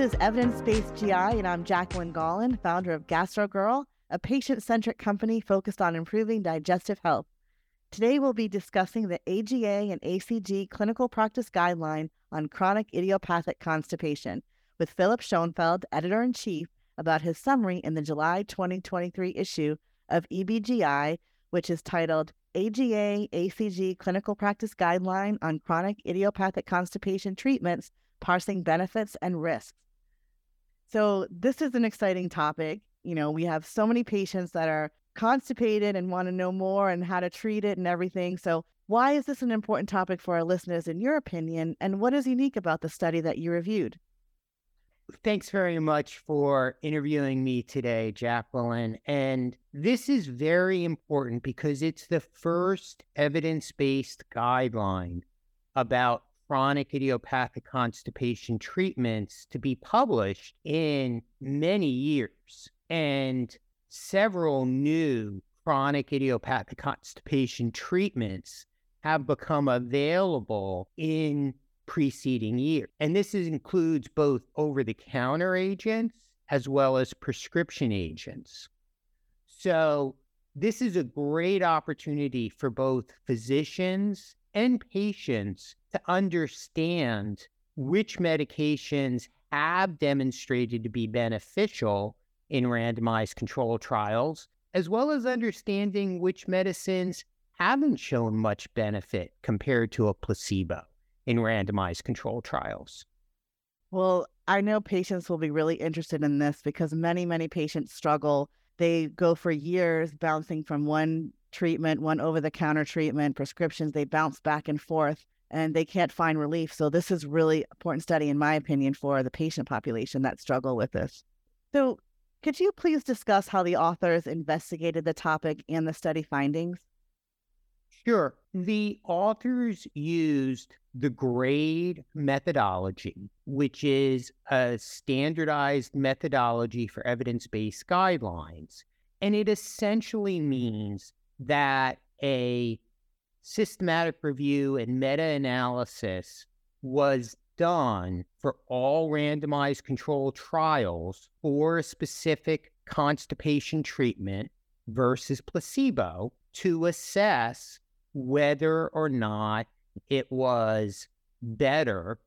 is Evidence Based GI, and I'm Jacqueline Gaulin, founder of GastroGirl, a patient centric company focused on improving digestive health. Today, we'll be discussing the AGA and ACG clinical practice guideline on chronic idiopathic constipation with Philip Schoenfeld, editor in chief, about his summary in the July 2023 issue of EBGI, which is titled AGA ACG Clinical Practice Guideline on Chronic Idiopathic Constipation Treatments Parsing Benefits and Risks. So, this is an exciting topic. You know, we have so many patients that are constipated and want to know more and how to treat it and everything. So, why is this an important topic for our listeners, in your opinion? And what is unique about the study that you reviewed? Thanks very much for interviewing me today, Jacqueline. And this is very important because it's the mm-hmm. first evidence based guideline about chronic idiopathic constipation treatments to be published in many years. And several new chronic idiopathic constipation treatments have become available in preceding years. And this is, includes both over the counter agents as well as prescription agents. So, this is a great opportunity for both physicians and patients to understand which medications have demonstrated to be beneficial in randomized control trials, as well as understanding which medicines haven't shown much benefit compared to a placebo in randomized control trials. Well, I know patients will be really interested in this because many, many patients struggle. They go for years bouncing from one treatment, one over the counter treatment, prescriptions, they bounce back and forth and they can't find relief. So this is really important study, in my opinion, for the patient population that struggle with this. So could you please discuss how the authors investigated the topic and the study findings? Sure. The authors used the GRADE methodology, which is a standardized methodology for evidence based guidelines. And it essentially means that a systematic review and meta analysis was done for all randomized controlled trials for a specific constipation treatment versus placebo to assess whether or not it was better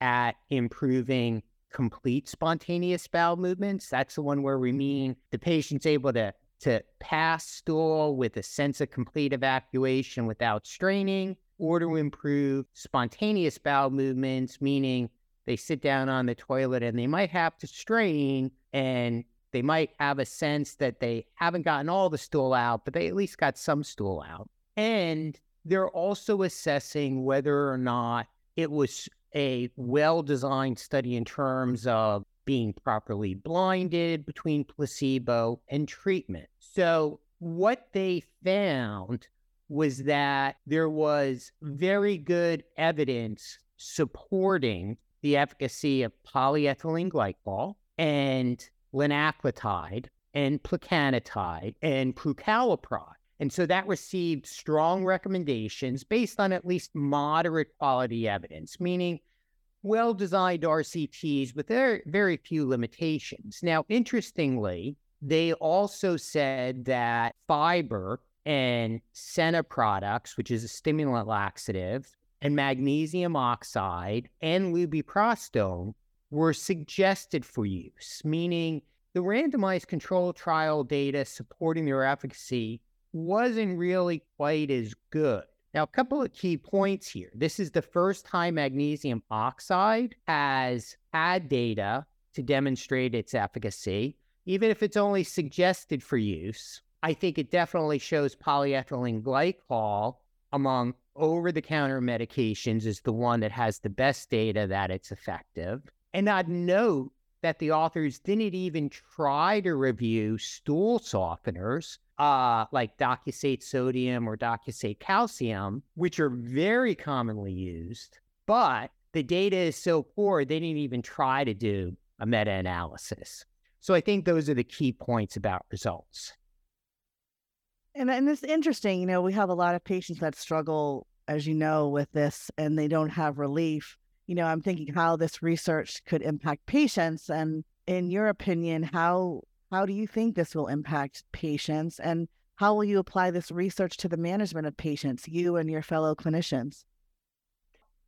at improving complete spontaneous bowel movements. That's the one where we mean the patient's able to to pass stool with a sense of complete evacuation without straining, or to improve spontaneous bowel movements, meaning they sit down on the toilet and they might have to strain and they might have a sense that they haven't gotten all the stool out, but they at least got some stool out. And they're also assessing whether or not it was a well designed study in terms of being properly blinded between placebo and treatment. So, what they found was that there was very good evidence supporting the efficacy of polyethylene glycol and linaclotide and plecanatide and prucalopride. And so that received strong recommendations based on at least moderate quality evidence, meaning well designed RCTs with very, very few limitations. Now, interestingly, they also said that fiber and Senna products, which is a stimulant laxative, and magnesium oxide and lubiprostone were suggested for use, meaning the randomized control trial data supporting their efficacy wasn't really quite as good. Now, a couple of key points here. This is the first time magnesium oxide has had data to demonstrate its efficacy, even if it's only suggested for use. I think it definitely shows polyethylene glycol among over the counter medications is the one that has the best data that it's effective. And I'd note that the authors didn't even try to review stool softeners uh, like docusate sodium or docusate calcium, which are very commonly used, but the data is so poor, they didn't even try to do a meta analysis. So I think those are the key points about results. And, and it's interesting, you know, we have a lot of patients that struggle, as you know, with this and they don't have relief. you know, I'm thinking how this research could impact patients. And in your opinion, how how do you think this will impact patients and how will you apply this research to the management of patients, you and your fellow clinicians?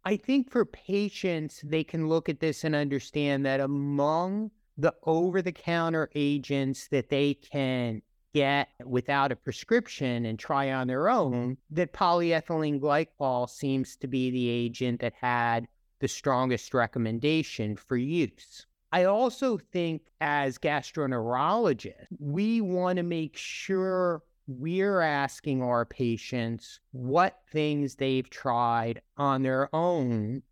I think for patients, they can look at this and understand that among the over the counter agents that they can get without a prescription and try on their own, mm-hmm. that polyethylene glycol seems to be the agent that had the strongest recommendation for use. I also think as gastroenterologists, we want to make sure we're asking our patients what things they've tried on their own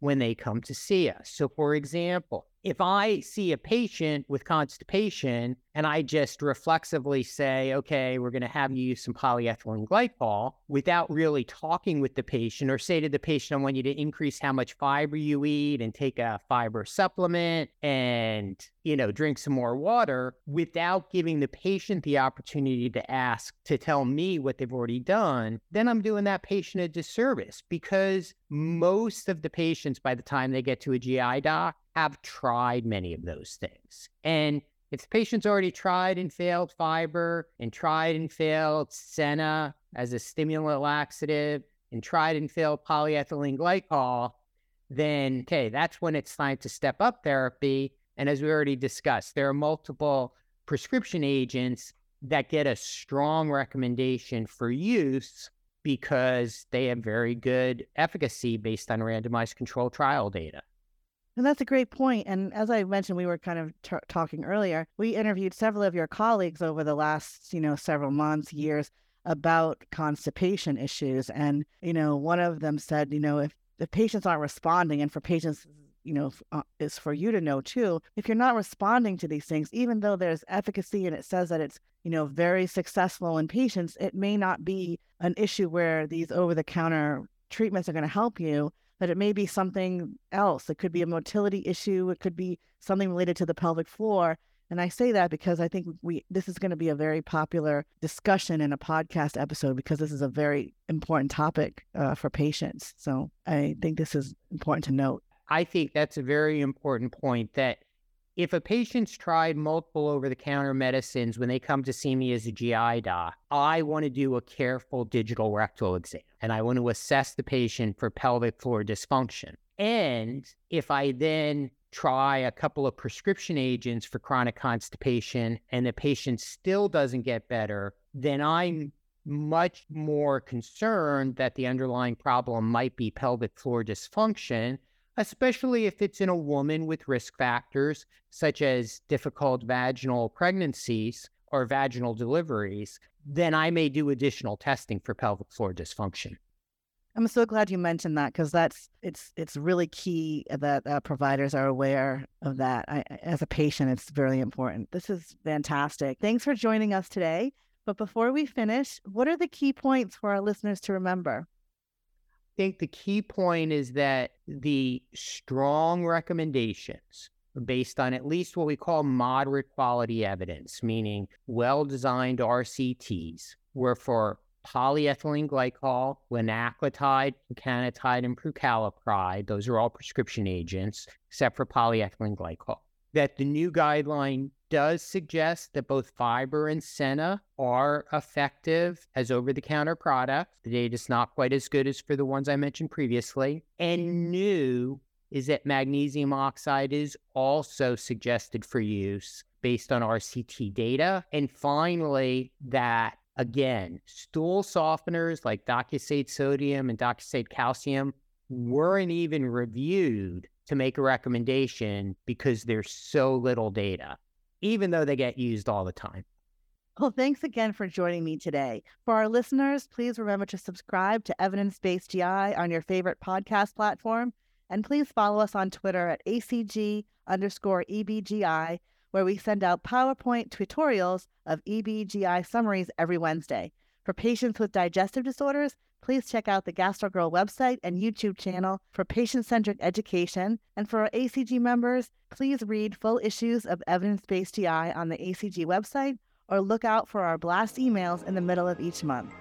when they come to see us. So, for example, if I see a patient with constipation and I just reflexively say, okay, we're going to have you use some polyethylene glycol without really talking with the patient or say to the patient, I want you to increase how much fiber you eat and take a fiber supplement and, you know, drink some more water without giving the patient the opportunity to ask to tell me what they've already done, then I'm doing that patient a disservice because most of the patients, by the time they get to a GI doc, have tried many of those things. And if the patient's already tried and failed fiber and tried and failed Senna as a stimulant laxative and tried and failed polyethylene glycol, then okay, that's when it's time to step up therapy. And as we already discussed, there are multiple prescription agents that get a strong recommendation for use because they have very good efficacy based on randomized control trial data. And that's a great point. And as I mentioned, we were kind of t- talking earlier. We interviewed several of your colleagues over the last, you know, several months, years about constipation issues. And, you know, one of them said, you know, if the patients aren't responding, and for patients, you know, uh, is for you to know too, if you're not responding to these things, even though there's efficacy and it says that it's, you know, very successful in patients, it may not be an issue where these over the counter treatments are going to help you that it may be something else. It could be a motility issue. It could be something related to the pelvic floor. And I say that because I think we this is going to be a very popular discussion in a podcast episode because this is a very important topic uh, for patients. So I think this is important to note. I think that's a very important point that if a patient's tried multiple over the counter medicines when they come to see me as a GI doc, I want to do a careful digital rectal exam and I want to assess the patient for pelvic floor dysfunction. And if I then try a couple of prescription agents for chronic constipation and the patient still doesn't get better, then I'm much more concerned that the underlying problem might be pelvic floor dysfunction especially if it's in a woman with risk factors such as difficult vaginal pregnancies or vaginal deliveries, then I may do additional testing for pelvic floor dysfunction. I'm so glad you mentioned that because that's it's it's really key that uh, providers are aware of that. I, as a patient, it's very important. This is fantastic. Thanks for joining us today. But before we finish, what are the key points for our listeners to remember? Think the key point is that the strong recommendations based on at least what we call moderate quality evidence, meaning well designed RCTs, were for polyethylene glycol, linaclotide, plecanatide, and prucalopride. Those are all prescription agents, except for polyethylene glycol. That the new guideline does suggest that both fiber and Senna are effective as over the counter products. The data is not quite as good as for the ones I mentioned previously. And new is that magnesium oxide is also suggested for use based on RCT data. And finally, that again, stool softeners like docusate sodium and docusate calcium weren't even reviewed to make a recommendation because there's so little data even though they get used all the time. Well, thanks again for joining me today. For our listeners, please remember to subscribe to Evidence Based GI on your favorite podcast platform. And please follow us on Twitter at ACG underscore EBGI, where we send out PowerPoint tutorials of EBGI summaries every Wednesday. For patients with digestive disorders, please check out the GastroGirl website and YouTube channel for patient centric education. And for our ACG members, please read full issues of Evidence Based GI on the ACG website or look out for our blast emails in the middle of each month.